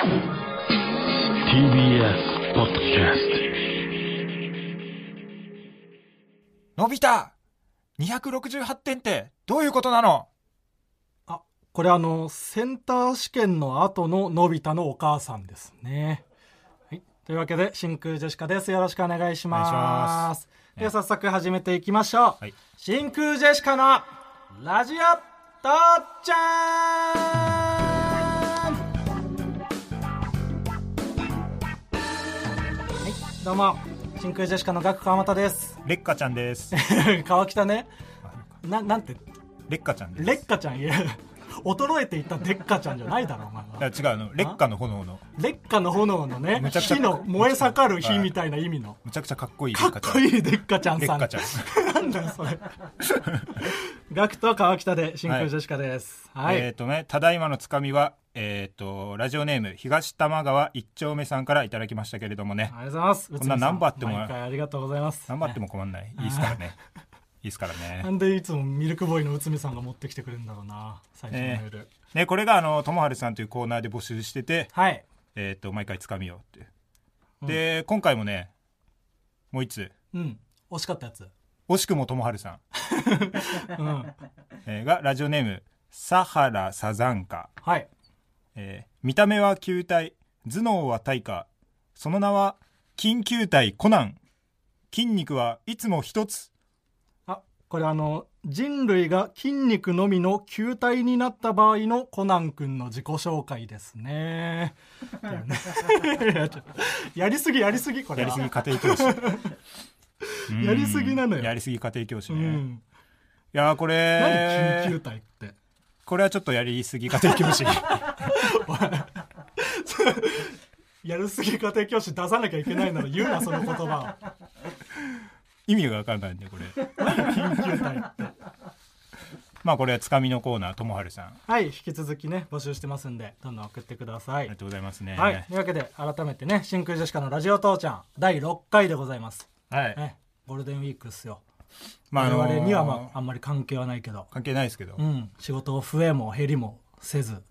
TBS ポッドキャスのび太 !268 点ってどういうことなの？あ、これあの、センター試験の後ののび太のお母さんですね。はい。というわけで、真空ジェシカです。よろしくお願いします。お願いしますでは早速始めていきましょう。はい真空ジェシカのラジオ父ちゃんどうも。真空ジェシカのガク川又です。レッカちゃんです。川北ね。な、なんて、レッカちゃんです。レッカちゃん、いや、衰えていったデッカちゃんじゃないだろ、お前は。違うあ？の、劣化の炎の、烈火の炎のね火の燃え盛る火みたいな意味の。むちゃくちゃかっこいいレかっ。こいいデッカちゃんさん。レッカちゃん。なんだよそれ。ガクと川北で真空ジェシカです。はい、えっ、とね、ただいまのつかみは、えっ、と、ラジオネーム、東玉川一丁目さんからいただきましたけれどもね、ありがとうございます。こんな何本あってもありがとうございます。頑張っても困んない。いいですからね。ですからなね。んでいつもミルクボーイの内海さんが持ってきてくれるんだろうな最初のメール、ね、これがあの、ともはるさんというコーナーで募集してて、はい。えっ、と、毎回つかみをって。で、今回もね、もう一つ、うん。惜しかったやつ。惜しくもともはるさん、うん。えーが、ラジオネーム、サハラサザンカ。はい。えー見た目は球体頭脳は対価その名は緊急体コナン。筋肉はいつも一つ。あこれあの人類が筋肉のみの球体になった場合のコナン君の自己紹介ですね。やりすぎやりすぎこれは。やりすぎ家庭教師。う んやりすぎなのよ。やりすぎ家庭教師ね、いうん。やーこ何れ緊急体って？これはちょっとやりすぎ家庭教師。やりすぎ家庭教師出さなきゃいけないなら言うなその言葉を意味が分からないんでこれ。何緊急体ってまあこれはつかみのコーナーともはるさん。あはい引き続きね募集してますんでどんどん送ってください。りがとうございますね。はいというわけで改めてね真空ジェシカのラジオ父ちゃん第6回でございます。はい。ねゴールデンウィークっすよ。まああのー我々には、まあ、あんまり関係はないけど、関係ないですけど、うん、仕事を増えも減りもせず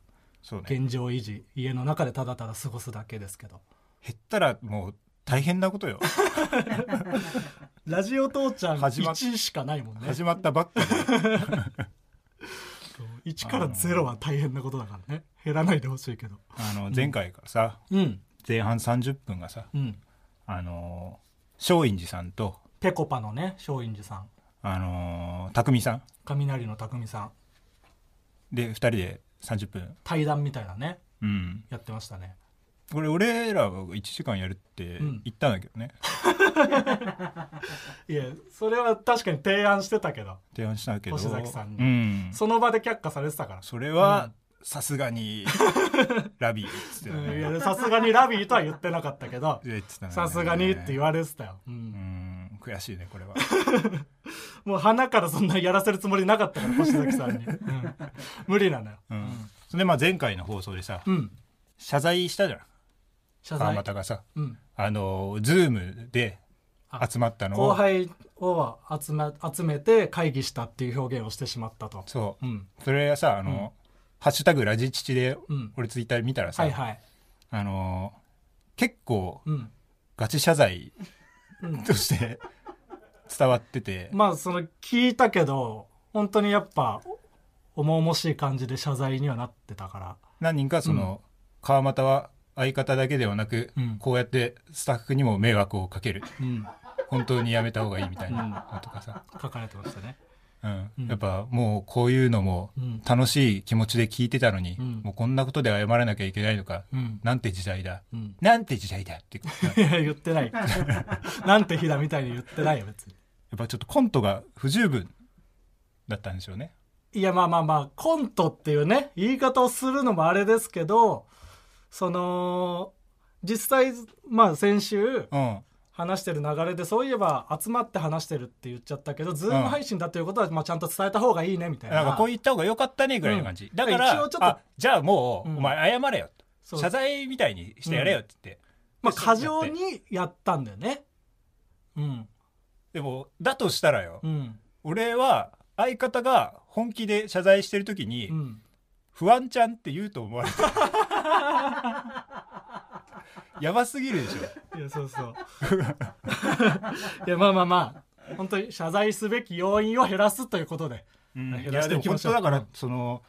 そうね。現状維持家の中でただただ過ごすだけですけど。減ったらもう大変なことよ。ラジオ父ちゃん始まっ1しかないもんね。始まったばっかで1 から0は大変なことだからね。減らないでほしいけど。あの前回からさ、うん。前半30分がさうん。あのー松陰寺さんとぺこぱのね松陰寺さん。あのー匠さん。雷の匠さん。で2人で30分。対談みたいなね。うん。やってましたねこれ俺らが1時間やるってうん。言ったんだけどね、いやそれは確かに提案してたけど。提案したけど。星崎さんに。うん、その場で却下されてたから。それはさすがに ラビーっつってたさすがにラビーとは言ってなかったけど さすがにって言われてたよ、う、うん。ん悔しいねこれは。もうハナからそんなやらせるつもりなかったから星崎さんに、うん。無理なのよ、うん、それでまあ前回の放送でさうん、謝罪したじゃん川又がさうん、あのズームであ集まったのを。後輩を集め集めて会議したっていう表現をしてしまったと、そう。うん、それはさあの、ハッシュタグラジチチでうん。俺ツイッター見たらさ、はいはい、あの結構うん。ガチ謝罪うん、として伝わってて、まあその聞いたけど本当にやっぱ重々しい感じで謝罪にはなってたから。何人かその、川又は相方だけではなく、うん。こうやってスタッフにも迷惑をかける。うん。本当にやめた方がいいみたいなのとかさ、書かれてましたね。うん。うん。やっぱもうこういうのもうん楽しい気持ちで聞いてたのに、うん。もうこんなことで謝らなきゃいけないのか、うん。なんて時代だ、うん。なんて時代だって。い や言ってない。なんて日だみたいに言ってないよ別に。やっぱちょっとコントが不十分だったんですよね。いやまあまあまあコントっていうね言い方をするのもあれですけどその実際まあ先週うん。話してる流れでそういえば集まって話してるって言っちゃったけどズーム配信だということは、まあ、ちゃんと伝えた方がいいねみたいな。なんかこう言った方が良かったねぐらいの感じ、うん。だから一応ちょっとあじゃあもう、うん。お前謝れよ謝罪みたいにしてやれよって言って、まあで過剰にやったんだよね。うん。でもだとしたらよ、うん。俺は相方が本気で謝罪してる時に、うん。不安ちゃんって言うと思われてる やばすぎるでしょ。いやそうそう。いやまあまあまあ。本当に謝罪すべき要因を減らすということで。うん。減らしていきましょう。本当だから、うんその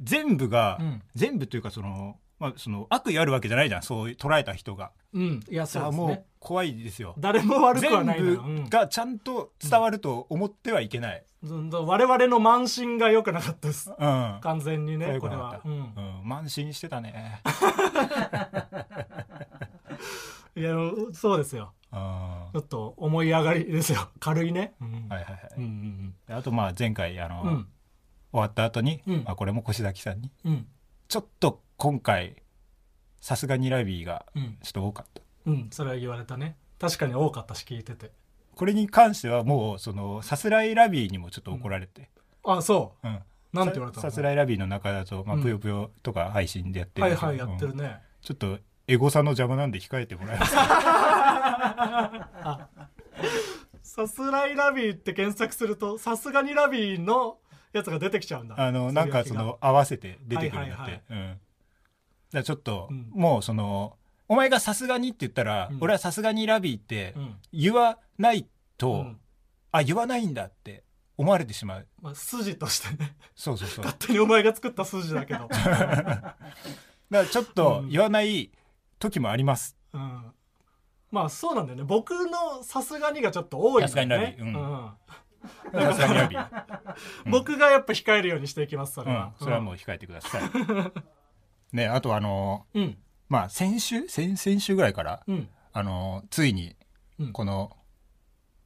全部が、うん。全部というかその,、まあ、その悪意あるわけじゃないじゃん。そういう捉えた人が。うん。いやそうですね。もう怖いですよ。誰も悪くは全ないのよ、部がちゃんと伝わると思ってはいけない、うん、我々の慢心が良くなかったです。うん。完全にねよこれは、うん。うん、慢心してたね。いやそうですよ。あちょっと思い上がりですよ。軽いね、うん。はいはいはい、うんうん。であとまあ前回あの、うん。終わった後に、うん。まあ、これも越崎さんに。うん。ちょっと今回さすがにラビーがうん。ちょっと多かった、うんそれは言われたね。確かに多かったし聞いてて。これに関してはもうそのさすらいラビーにもちょっと怒られて、あそう。ん。うなんて言われたの？さすらいラビーの中だと、まあ、うん。ぷよぷよとか配信でやってるんですけどはいはいやってるうん。ね、ちょっとエゴサの邪魔なんで控えてもらえますか？さすらいラビーって検索するとさすがにラビーのやつが出てきちゃうんだ。あのなんかその合わせて出てくるんだって、はいはい。うん、だちょっと、うん。もうそのお前がさすがにって言ったら、うん。俺はさすがにラビーってうん。言わないと、うん。あ言わないんだって思われてしまう。まあ、筋としてね。そうそうそう。だか勝手にお前が作った筋だけど、らちょっとうん。言わない時もあります、うん、まあそうなんだよね。僕のさすがにがちょっと多いさすがにラビー。うん。うん。さすがにラビー、うん。僕がやっぱ控えるようにしていきますそれうん。は、、それはもう控えてください、ねあとあのうん。まあ先週？先先週ぐらいからうん。あのついにうん。この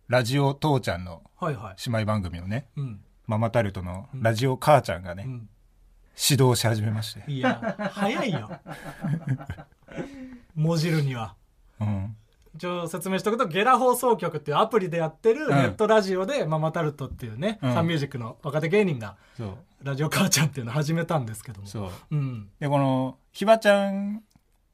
ラジオ父ちゃんのはいはい。姉妹番組のねうん、ママタルトのラジオ母ちゃんがね、うん、指導し始めまして、いや早いよ。もじるには。うん、一応説明しておくとゲラ放送局っていうアプリでやってるん。ネットラジオで、ママタルトっていうね、うん。サンミュージックの若手芸人がそう。ラジオ母ちゃんっていうのを始めたんですけども。そう。うん。でこのひばちゃん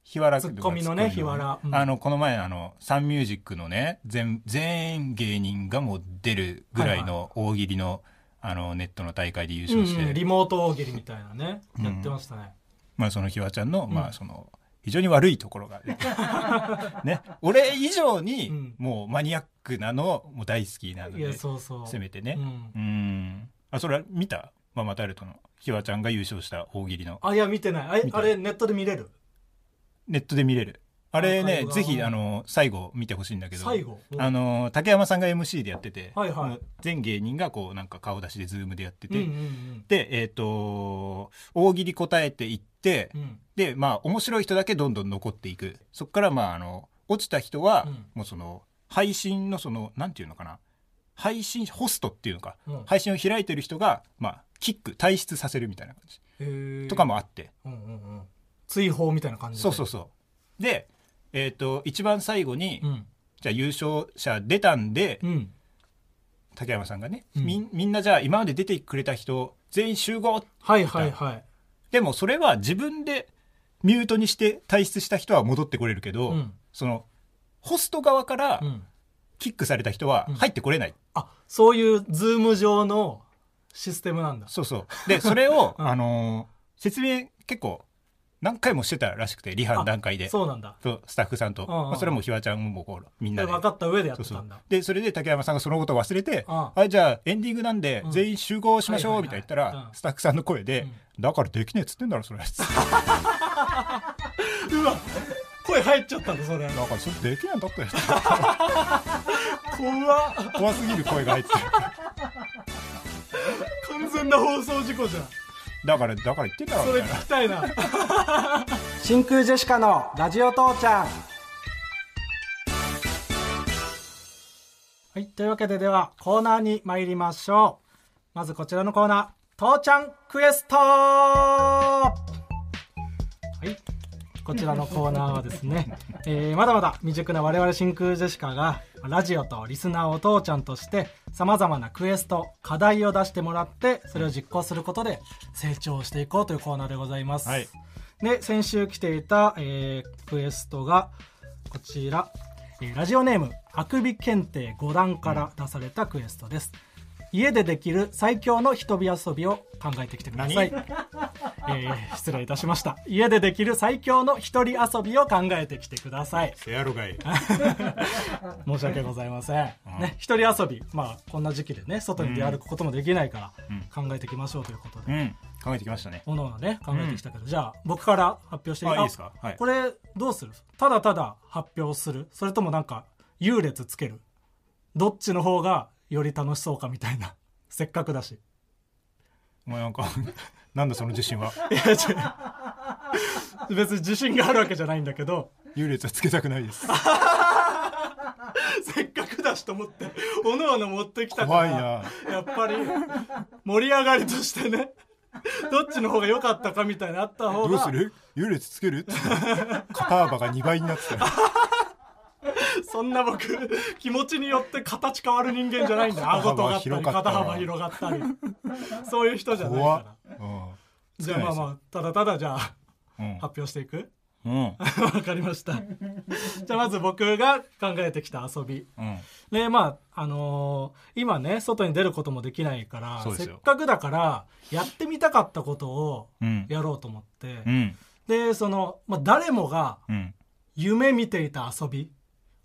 ひわらツッコミのねツッコミひわら。うん。あのこの前あのサンミュージックのね全全芸人がもう出るぐらいの大喜利の,、あのネットの大会で優勝して、うんうんリモート大喜利みたいなね、うん。やってましたね。まあそのひわちゃんの、んまあその非常に悪いところがねね。俺以上にうん。もうマニアックなのもう大好きなのでそうそう。せめてね。うん。うん。あそれは見た？ママタルトのひわちゃんが優勝した大喜利の。あいや見てない。あれネットで見れる？ネットで見れる。あれねぜひあの最後見てほしいんだけど。最後？うんあの竹山さんが MC でやってて、はいはい。全芸人がこうなんか顔出しでズームでやってて、うんうんでえっ、と大喜利答えていって、うんうん。でまあ面白い人だけどんどん残っていく。そこからまああの落ちた人は、うん。もうその配信のそのなんていうのかな。配信ホストっていうのか、うん。配信を開いてる人がまあキック退出させるみたいな感じ、とかもあって。うんうんうん。追放みたいな感じで。そうそうそう。でえっ、と一番最後に、うん。じゃあ優勝者出たんで、うん。竹山さんがね、うん。みんみんなじゃあ今まで出てくれた人全員集合はいはいはいでもそれは自分でミュートにして退出した人は戻ってこれるけど、うん。そのホスト側からうん。キックされた人はうん入ってこれない、あそういうズーム上のシステムなんだ。そうそう。でそれを、うん。あのー説明結構何回もしてたらしくてリハの段階で。そうなんだ。そうスタッフさんと、うんうんまあ、それもひわちゃんもこうみんなで。分かった上でやってたんだ。でそれで竹山さんがそのことを忘れて「うん。はいじゃあエンディングなんでうん。全員集合しましょう」はいみたいな言ったはいはいうん。らスタッフさんの声でうん「だからできねえっつってんだろそれ」うわ声入っちゃったんだそれ。だからそれできないんだって。怖っ。怖すぎる声が入ってる。完全な放送事故じゃんだからだから言ってんだろそれみたいな聞きたいな。真空ジェシカのラジオ父ちゃん。はいというわけでではコーナーに参りましょう。まずこちらのコーナー父ちゃんクエスト。はいこちらのコーナーはですね、えーまだまだ未熟な我々真空ジェシカがラジオとリスナーを父ちゃんとしてさまざまなクエスト課題を出してもらってそれを実行することで成長していこうというコーナーでございます、はい。で先週来ていた、えークエストがこちら、えーラジオネームあくび検定5段から出されたクエストです、家でできる最強の一人遊びを考えてきてください、えー失礼いたしました。家でできる最強の一人遊びを考えてきてください。せやろがい。申し訳ございません、ね、一人遊びまあこんな時期でね外に出歩くこともできないから考えていきましょうということで、うん。考えてきましたね。おのおのね考えてきたけど、じゃあ僕から発表してあいいですか？はい。これどうする？ただただ発表する？それともなんか優劣つける？どっちの方がより楽しそうかみたいな。せっかくだし。お前なんか なんだその自信は。いや別に自信があるわけじゃないんだけど。優劣はつけたくないです。せっかくだしと思っておのおの持ってきたから怖いな。やっぱり盛り上がりとしてねどっちの方が良かったかみたいなのあった方が。どうする？優劣つける？って。肩幅が2倍になってた。よ そんな僕気持ちによって形変わる人間じゃないんだ。よ顎尖ったり肩肩幅幅広がったり。そういう人じゃないから。うん。じゃあまあまあただただじゃあうん。発表していく？うん。わかりました。じゃあまず僕が考えてきた遊び。うん。でまああのー今ね外に出ることもできないからせっかくだからやってみたかったことをうん。やろうと思って、うん。でその、まあ、誰もがうん。夢見ていた遊び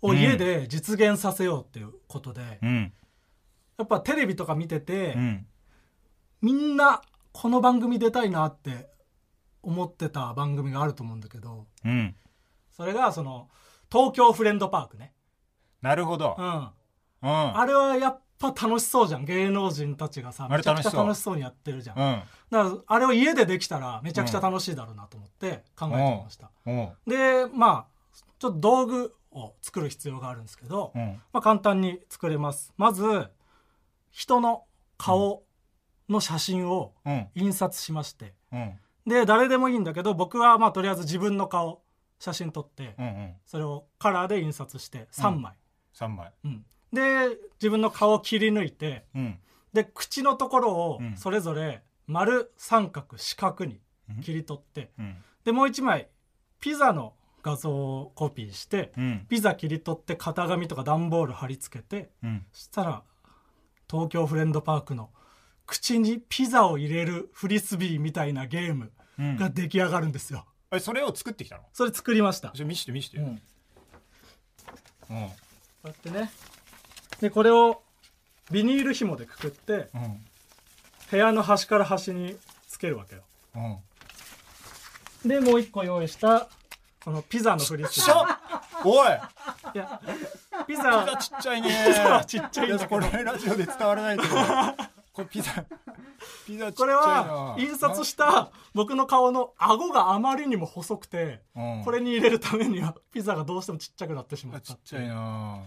を家で実現させようっていうことで、うん。やっぱテレビとか見てて、うん。みんなこの番組出たいなって思ってた番組があると思うんだけどうん。それがその東京フレンドパークね、なるほど。うん、うん。あれはやっぱ楽しそうじゃん。芸能人たちがさめちゃくちゃ楽しそうにやってるじゃん、うん。だからあれを家でできたらめちゃくちゃ楽しいだろうなと思って考えてみました、うん。でまあちょっと道具を作る必要があるんですけど、うん。まあ、簡単に作れます。まず人の顔の写真をうん。印刷しまして。うん。で誰でもいいんだけど僕はまあとりあえず自分の顔写真撮ってうんうん。それをカラーで印刷して3枚、3枚。うん。で自分の顔を切り抜いてうん。で口のところをうん。それぞれ丸三角四角に切り取ってうん。でもう一枚ピザの画像をコピーしてうん。ピザ切り取って型紙とか段ボール貼り付けてうん。そしたら東京フレンドパークの口にピザを入れるフリスビーみたいなゲームうん。が出来上がるんですよ。えそれを作ってきたの？それ作りました。見して見して。うん。うん。うやってね。で、これをビニール紐でくくってうん。部屋の端から端につけるわけよ。うん。で、もう一個用意したこのピザのフリスビー。おい。いや、ピピザザちっちゃいね。ピザはちっちゃいんだけど。これラジオで伝わらないけどこれピザピザちっちゃいな。は印刷した僕の顔の顎があまりにも細くて、うん。これに入れるためにはピザがどうしてもちっちゃくなってしまったあちっちゃいな。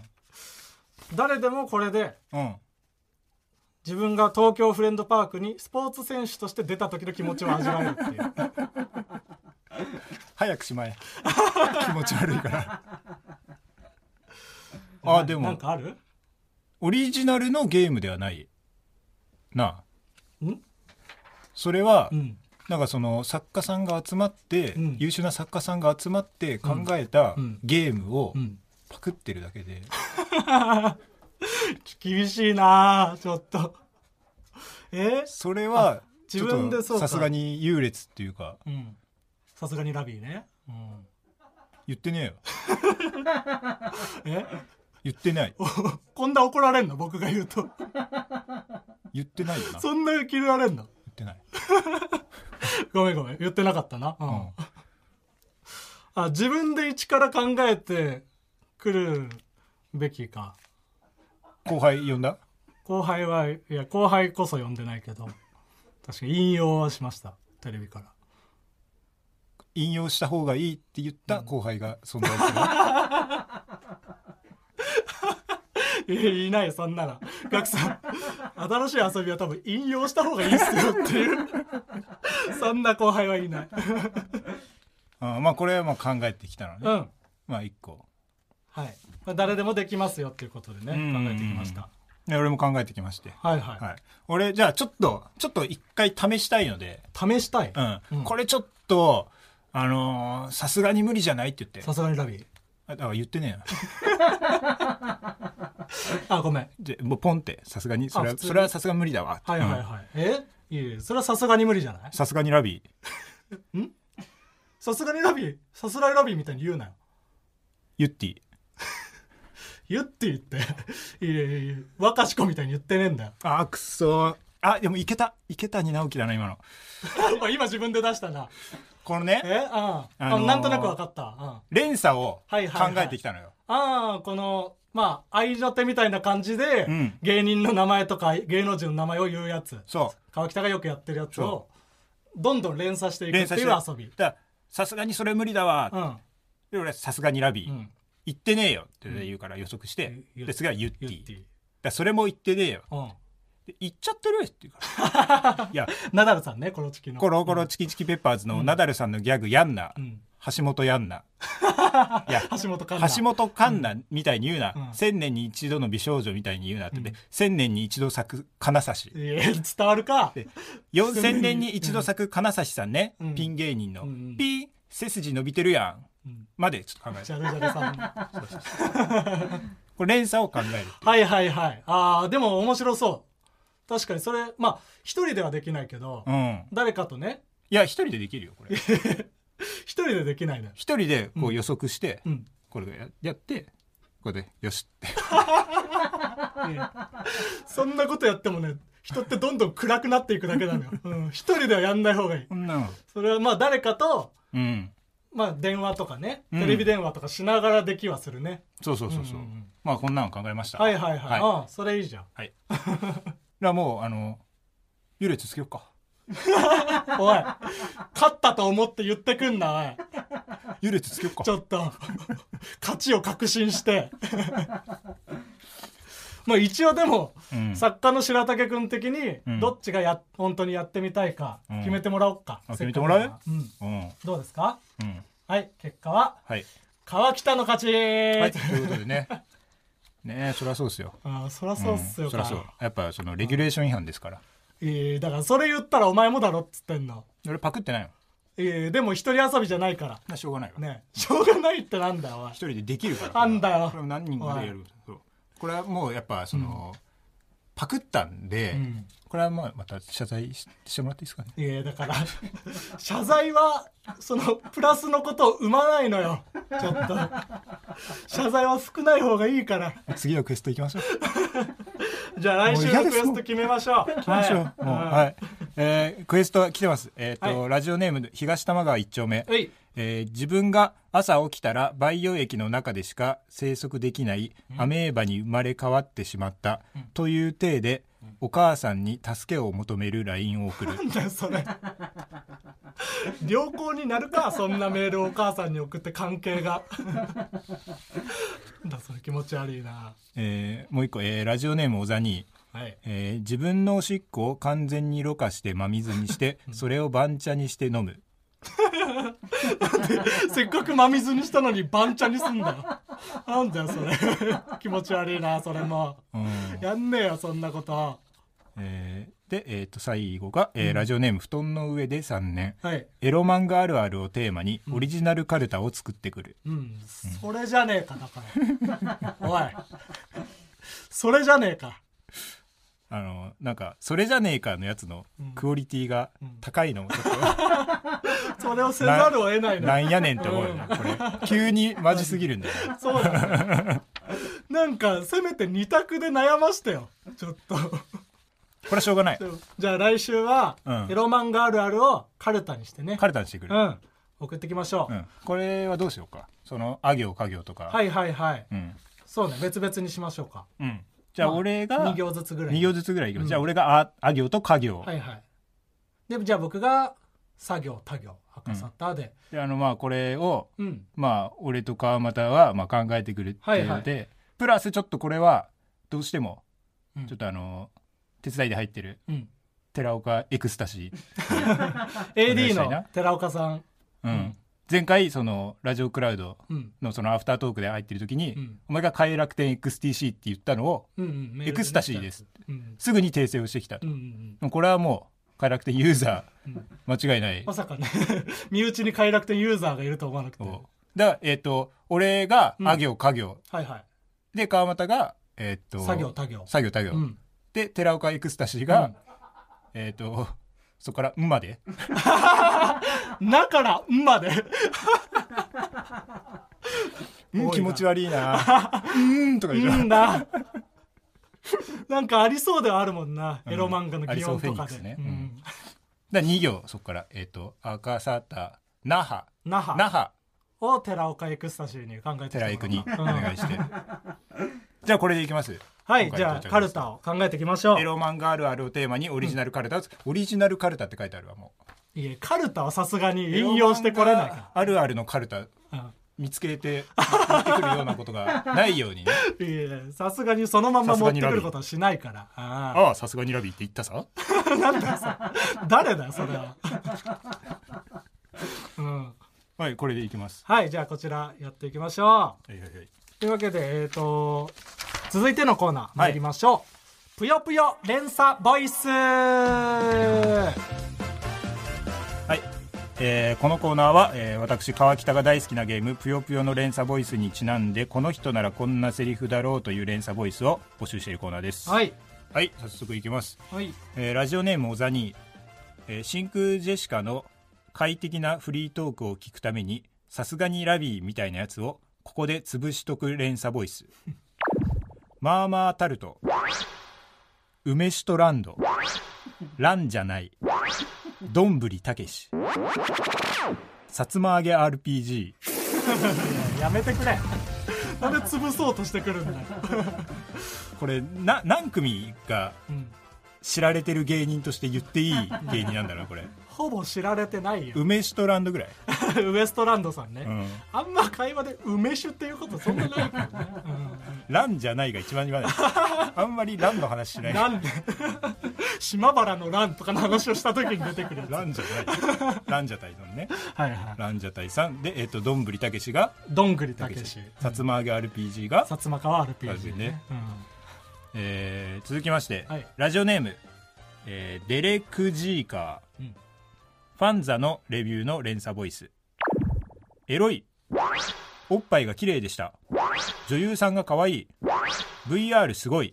誰でもこれでうん。自分が東京フレンドパークにスポーツ選手として出た時の気持ちを味わえるっていう早くしまえ。気持ち悪いから。あでなんもかある？オリジナルのゲームではない。なあ。ん？それは、うん。なんかその作家さんが集まって、うん。優秀な作家さんが集まって考えたうん。ゲームをうん。パクってるだけで、厳しいなあちょっと。え？それは自分でさすがに優劣っていうか。うんさすがにラビーね、うん、言ってねえよ。え？言ってない。こんな怒られんの？僕が言うと。言ってないよな。言そんな切られんの？ってない、ごめんごめん。言ってなかったな、うん。うん。あ自分で一から考えてくるべきか。後輩呼んだ？後輩はいや後輩こそ呼んでないけど。確かに引用はしました。テレビから引用した方がいいって言った後輩が存在する、いやいないそんならガクさん新しい遊びは多分引用した方がいいっすよっていう。そんな後輩はいない。あ うんまあこれはまあ考えてきたのね、うん。まあ一個。はい。まあ誰でもできますよっていうことでねうん。考えてきました。で俺も考えてきまして。はいはい、はい。俺じゃあちょっとちょっと一回試したいので。試したい。うん、うん。これちょっとあのーさすがに無理じゃないって言って。さすがにラビー。あだから言ってねえな あごめん。でもうポンって。さすがに。それはそれはさすが無理だわ。はいはいはい、え？いえそれはさすがに無理じゃない？さすがにラビー。さすがにラビー？さすらいラビーみたいに言うなよ。ユッティ言って 言って。いやいや若し子みたいに言ってねえんだよ。あーくそあでもいけた。池谷直樹だな今の。今自分で出したなこのねえ？ああ、あのー。なんとなく分かった、うん、連鎖を考はいはいはい。えてきたのよ、ああこのまあ愛女手みたいな感じで、うん。芸人の名前とか芸能人の名前を言うやつ。そ川北がよくやってるやつをそどんどん連鎖していうくっていう遊び。さすがにそれ無理だわ、うん。で俺さすがにラビー、うん。言ってねえよ。って言うから予測して、うん。で次はユッティ。ユッティ。だそれも言ってねえよ。うんで言っちゃってるって言うから。いや。ナダルさんねコロチキのコロコロチキチキペッパーズのナダルさんのギャグやんな、うん。橋本やんな。いや、橋本環奈。橋本環奈みたいに言うな、うん。千年に一度の美少女みたいに言うなって。言って、千年に一度咲く金指。伝わるか。で4000年に。一度咲く金指さんね、うん。ピン芸人の、うんうん。ピー背筋伸びてるやん、うん。までちょっと考えるジャルジャルさん。これ連鎖を考えるはいはいはい。ああでも面白そう確かにそれまあ一人ではできないけど、うん。誰かとね。いや一人でできるよこれ。一人でできないのよ。一人でこう予測して、うん。これややってこれでよしって。そんなことやってもね人ってどんどん暗くなっていくだけなのよ、うん、一人ではやんない方がいい。そんそれはまあ誰かとうん。まあ電話とかねうん。テレビ電話とかしながらできはするね、そうそうそうそう、うんうんうん。まあこんなの考えました。はいはいはい、はい。ああそれいいじゃん。はい。らもう、あの、優劣つけようか。おい勝ったと思って言ってくんなおい優劣つけようかち。ょっと勝ちを確信して まあ一応でも、うん作家の白竹君的にうんどっちがや本当にやってみたいかうん決めてもらおうか、あせっかく決めてもらう？うん、うん。どうですか？うん。はい結果ははい。川北の勝ち、はい。ということでね。ねえ、そりゃそうですよ。ああそりゃそうっすよそりゃそう。やっぱそのレギュレーション違反ですから。いやだからそれ言ったらお前もだろっつってんの俺パクってないの。いやでも一人遊びじゃないからまあしょうがないわ。ねしょうがないってなんだよおい一人でできるから。なんだよこれも何人かでやる。そうこれはもうやっぱその、パクったんで、うんこれはまあまた謝罪ししてもらっていいですかね？いやだから謝罪はそのプラスのことを生まないのよちょっと謝罪は少ない方がいいから次のクエスト行きましょう。じゃあ来週のクエスト決めましょう行きましょう。もうはい。えークエスト来てます。えっ、と、はラジオネーム東玉川一丁目。はいえー自分が朝起きたら培養液の中でしか生息できないアメーバに生まれ変わってしまったという体でお母さんに助けを求める LINE を送る。なんだよそれ。良好になるかそんなメールをお母さんに送って関係が。なんだそれ気持ち悪いな。えーもう一個、えーラジオネームおざに、はい。えー自分のおしっこを完全にろ過して真水にしてそれを番茶にして飲むせっかく真水にしたのに番茶にすんだ。よなんだよそれ。気持ち悪いなそれも。うん。やんねえよそんなこと。えーで、えー、と最後が、えーラジオネーム布団の上で3年。はい。エロ漫画あるあるをテーマにオリジナルカルタを作ってくる、うん。それじゃねえかだからおい。それじゃねえかあのなんかそれじゃねえかのやつのクオリティが高いのもちょっと、それをせざるを得ないのなんやねんって思うよねこれ。急にマジすぎるんだよ。ね そうだね。なんかせめて二択で悩ましてよ。ちょっと。これはしょうがない。じゃあ来週は、うん。エロ漫画あるあるをカルタにしてね。カルタにしてくる、うん。うん送ってきましょう、これはどうしようか。そのあ行か行とか。はいはいはい。うん、そうね別々にしましょうか。うん、じゃあまあ俺が2行ずつぐらい。二行ずつぐらいいきます、じゃあ俺がああ行とか行、はいはい。でじゃあ僕が作業他行赤サッターでであのまあこれをうん、まあ俺と川又はまあ考えてくるっていうので、プラスちょっとこれはどうしてもうん。ちょっとあの手伝いで入ってるうん、寺岡エクスタシ AD お願いしたいな。の寺岡さん。ー、うん前回そのラジオクラウドうん。のそのアフタートークで入ってる時に、うん。お前が快楽天 XTC って言ったのをエクスタシーです。うん。すぐに訂正をしてきた、うんうんうん。もうこれはもう快楽天ユーザー間違いない、まさかね。身内に快楽天ユーザーがいると思わなくて。だからえっ、と俺がうん。あ行か行。はいはい。で川又がえっ、とさ行た行。作業で寺岡エクスタシーが、うん。えっ、とそこから「ん」まで。だから「ん」まで。うん気持ち悪いな。うんとか言うじゃん。なんかありそうではあるもんな、エロ漫画の擬音とかで、ね。うん。だ2行そこから。えっ、とあかさたな は。那覇。那覇。を寺岡エクスタシーに考えて寺井君におうん。願いして。じゃあこれでいきますはいじゃあカルタを考えていきましょう。エロ漫画あるあるをテーマにオリジナルカルタを、オリジナルカルタって書いてあるわもう。いえカルタはさすがに引用してこれないかあるあるのカルタら、うん。見つけて持ってくるようなことがないようにね。さすがにそのまま持ってくることはしないから。ああ。さすがにラビーって言ったさ？誰だよそれは、うん、はいこれでいきます。はいじゃあこちらやっていきましょはいはいはい。うというわけでえっ、と続いてのコーナー参りましょう、ぷよぷよ連鎖ボイス。はい、えーこのコーナーは、えー私川北が大好きなゲーム「ぷよぷよ」の連鎖ボイスにちなんでこの人ならこんなセリフだろうという連鎖ボイスを募集しているコーナーです。はい。はい早速いきます、はい。えーラジオネーム小ザニー、えー真空ジェシカの快適なフリートークを聞くためにさすがにラビーみたいなやつをここで潰しとく連鎖ボイス。まあまあタルト。梅酒とランド。ランじゃない。どんぶりたけし。さつま揚げ RPG やめてくれ。なんで潰そうとしてくるんだよ、これな何組がうん、知られてる芸人として言っていい芸人なんだろうこれほぼ知られてないよ梅酒とランドぐらい、ウエストランドさんね、うん、あんま会話で梅酒っていうことそんなないからね、ランじゃないが一番言わない。あんまりランの話しない。うん、なんで島原の乱とかの話をした時に出てくるランじゃない。ランジャタイのね。はいはい。ランジャタイさん。でえっ、とどんぶりたけしが？どんぐりたけし。さつま揚げ RPG が、薩摩川 RPG ね。ね。えー続きまして、はい。ラジオネーム、えーデレク・ジーカー、うんファンザのレビューの連鎖ボイス。エロい。おっぱいが綺麗でした。女優さんが可愛い。VR すごい。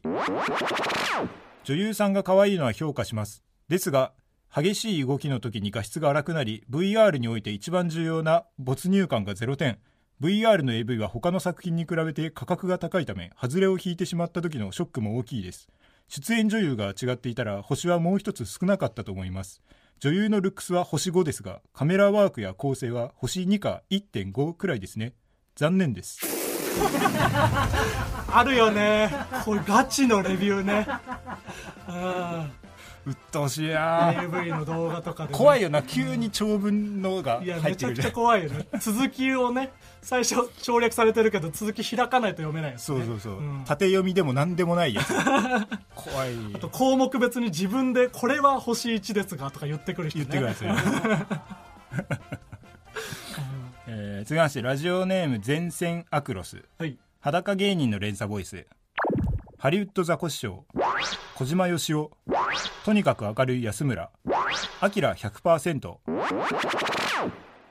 女優さんが可愛いのは評価します。ですが激しい動きの時に画質が荒くなり VR において一番重要な没入感が0点。VR の AV は他の作品に比べて価格が高いため外れを引いてしまった時のショックも大きいです。出演女優が違っていたら星はもう一つ少なかったと思います。女優のルックスは星5ですがカメラワークや構成は星2か1.5くらいですね。残念です。あるよね。これガチのレビューね。うんうっとうしいな AV の動画とかでね、怖いよな。急に長文のがいや入ってくる。めちゃくちゃ怖いよね。続きをね最初省略されてるけど続き開かないと読めないね、そうそうそう、ん。縦読みでも何でもないやつ。怖い。あと項目別に自分でこれは星1ですがとか言ってくる人言ねってください、えー続きましてラジオネーム前線アクロス。はい。裸芸人の連鎖ボイスハリウッドザコシショウ小島よしおとにかく明るい安村アキラ100%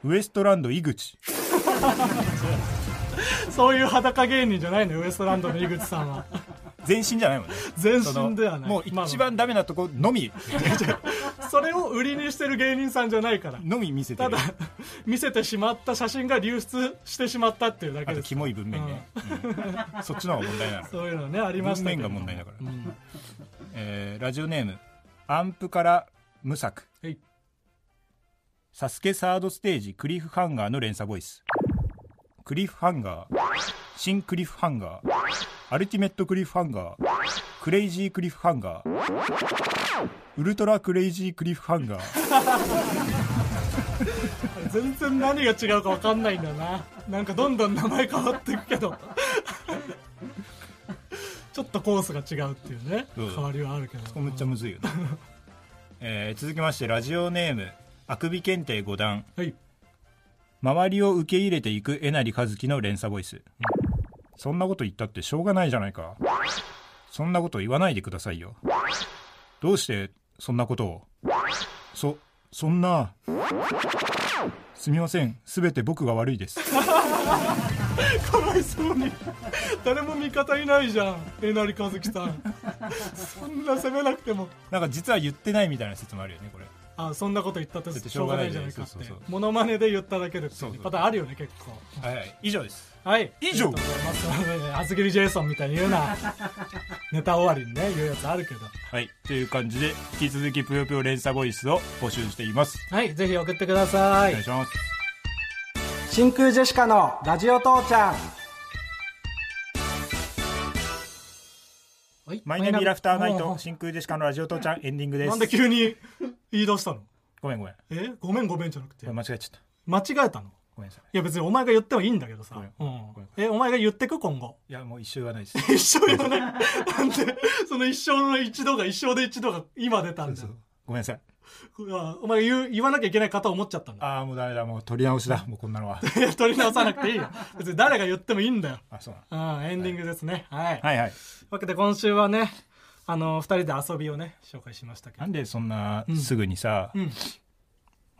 ウエストランド井口。そういう裸芸人じゃないのウエストランドの井口さんは。全身じゃないもんね。全身ではない。もうまあ一番ダメなとこのみ。それを売りにしてる芸人さんじゃないから。のみ見せてるただ 見せてしまった写真が流出してしまったっていうだけです。あとキモい文面ね、うん。そっちの方が問題なの。そういうのねありましたけど。文面が問題だから、うん。えーラジオネームアンプから無作。はい。サスケサードステージクリフハンガーの連鎖ボイスクリフハンガー新クリフハンガーアルティメットクリフハンガークレイジークリフハンガーウルトラクレイジークリフハンガー。全然何が違うか分かんないんだよな。なんかどんどん名前変わっていくけど。ちょっとコースが違うっていうね。変わりはあるけど。これめっちゃむずいよね、えー続きましてラジオネームあくび検定5段。はい周りを受け入れていくえなりかずきの連鎖ボイス、そんなこと言ったってしょうがないじゃないか。そんなこと言わないでくださいよ。どうしてそんなことを？そそんな。すみません。すべて僕が悪いです。かわいそうに。誰も味方いないじゃん。えなりかずきさん。そんな責めなくても。なんか実は言ってないみたいな説もあるよねこれあそんなこと言ったってしょうがないじゃないかって。そうそうそう。モノマネで言っただけで。ってパターンあるよね結構。はい、はい、以上です。はい。以上。厚切りジェイソンみたいに言うな。ネタ終わりにね言うやつあるけど。はい。という感じで引き続きぷよぷよ連鎖ボイスを募集しています。はい。ぜひ送ってください。お願いします。真空ジェシカのラジオ父ちゃんマイナビラフターナイおト真空ジェシカのラジオ父ちゃんエンディングです。なんで急に言い出したの？ごめんごめん。こえ？ごめんごめんじゃなくて。れ間違えちゃった。間違えたの？ごめんなさい。いや別にお前が言ってもいいんだけどさ、うん。えお前が言ってく今後？いやもう一生言わないです。一生言わない。なんで？その一生の一度が一生で一度が今出たんだよ。ごめんなさい。あお前が言う言わなきゃいけない方思っちゃったんだ。ああもうダメだもう取り直しだ。もうこんなのは。いや取り直さなくていいよ。別に誰が言ってもいいんだよ。あそうなうんエンディングですね。はい、のはいはい。わけで今週はねあの二人で遊びをね紹介しましたけど。なんでそんなすぐにさ、うん。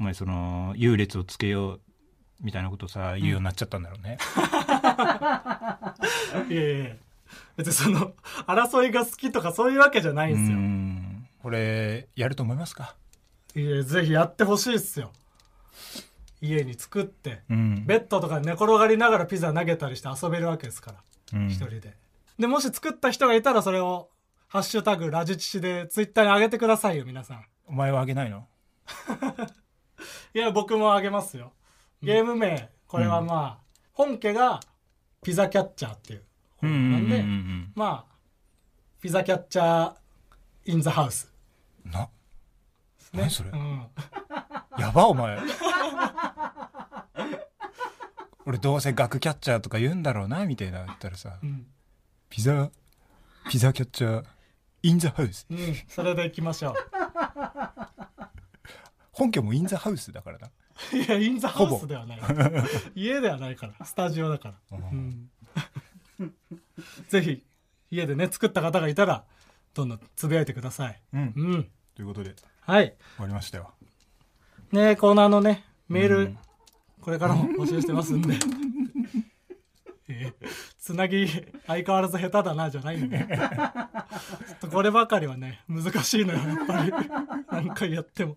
お前その優劣をつけようみたいなことさ言うようになっちゃったんだろうね、いやいや別にその争いが好きとかそういうわけじゃないんうですよ。ん。これやると思いますか？いやぜひやってほしいっすよ。家に作って、うん。ベッドとかに寝転がりながらピザ投げたりして遊べるわけですから。うん。一人で。でもし作った人がいたらそれを「ハッシュタグラジチシ」でツイッターに上げてくださいよ皆さん。お前はあげないの？いや僕もあげますよ。ゲーム名。これはまあ、本家がピザキャッチャーっていう。本なんで、んまあピザキャッチャーインザハウス。なね。何それ。うん。やばお前。俺どうせガクキャッチャーとか言うんだろうなみたいな言ったらさ、ん。ピザピザキャッチャーインザハウスうんそれでいきましょ本家もインザハウスだからな。ういやインザハウスではない。家ではないから。スタジオだから、うん。ぜひ家でね作った方がいたらどんどんつぶやいてください。うん。うん。ということで。終はい。わりましたよ。ねコーナーのねメール、うん。これからも募集してますんで。えーつなぎ相変わらず下手だなじゃないんで。ちょっとこればかりはね難しいのよ。やっぱり。何回やっても。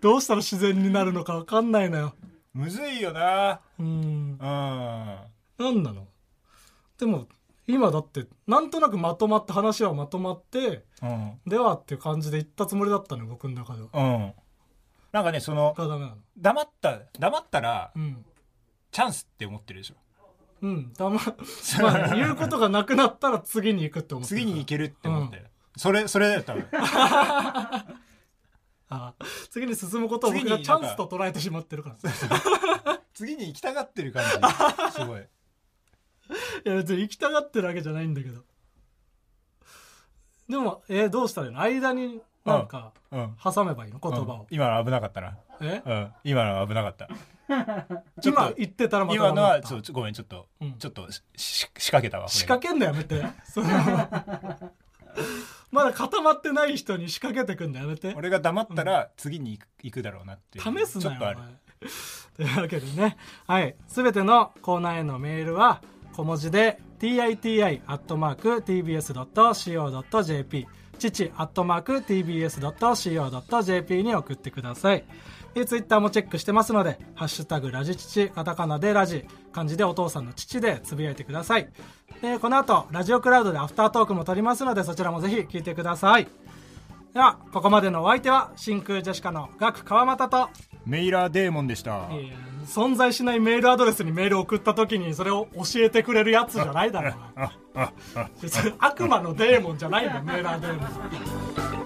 どうしたら自然になるのか分かんないのよ。むずいよな。うん。うん。何なの？でも今だってなんとなくまとまって話はまとまってうん。ではっていう感じで言ったつもりだったのよ僕の中では。うん。なんかねその黙った黙ったらうん。チャンスって思ってるでしょ。うん。だままあ言うことがなくなったら次に行くって思ってる。次に行けるって思ってる、それそれだよ多分。あ次に進むことを僕がチャンスと捉えてしまってるから。次に行きたがってる感じ。すごいいや別に行きたがってるわけじゃないんだけど。でもえーどうしたらいいの？間になんかうん挟めばいいの？言葉を、今のは危なかったな。え？うん。今のは危なかった。今言ってたらまた今のはちょごめんちょっと、うん。ちょっと仕掛けたわ仕掛けんのやめて。まだ固まってない人に仕掛けてくんのやめて。俺が黙ったら次に行く行くだろうなっていう。試すなよちょっとある。というわけでね。はい。全てのコーナーへのメールは小文字で titi.tbs.co.jp 父 .tbs.co.jp に送ってください。でツイッターもチェックしてますので「ハッシュタグラジ父」カタカナでラジ漢字でお父さんの父でつぶやいてください。でこの後ラジオクラウドでアフタートークも撮りますのでそちらもぜひ聞いてください。ではここまでのお相手は真空ジェシカのガク川又とメイラーデーモンでした存在しないメールアドレスにメールを送った時にそれを教えてくれるやつじゃないだろう悪魔のデーモンじゃないんだメーラーデーモン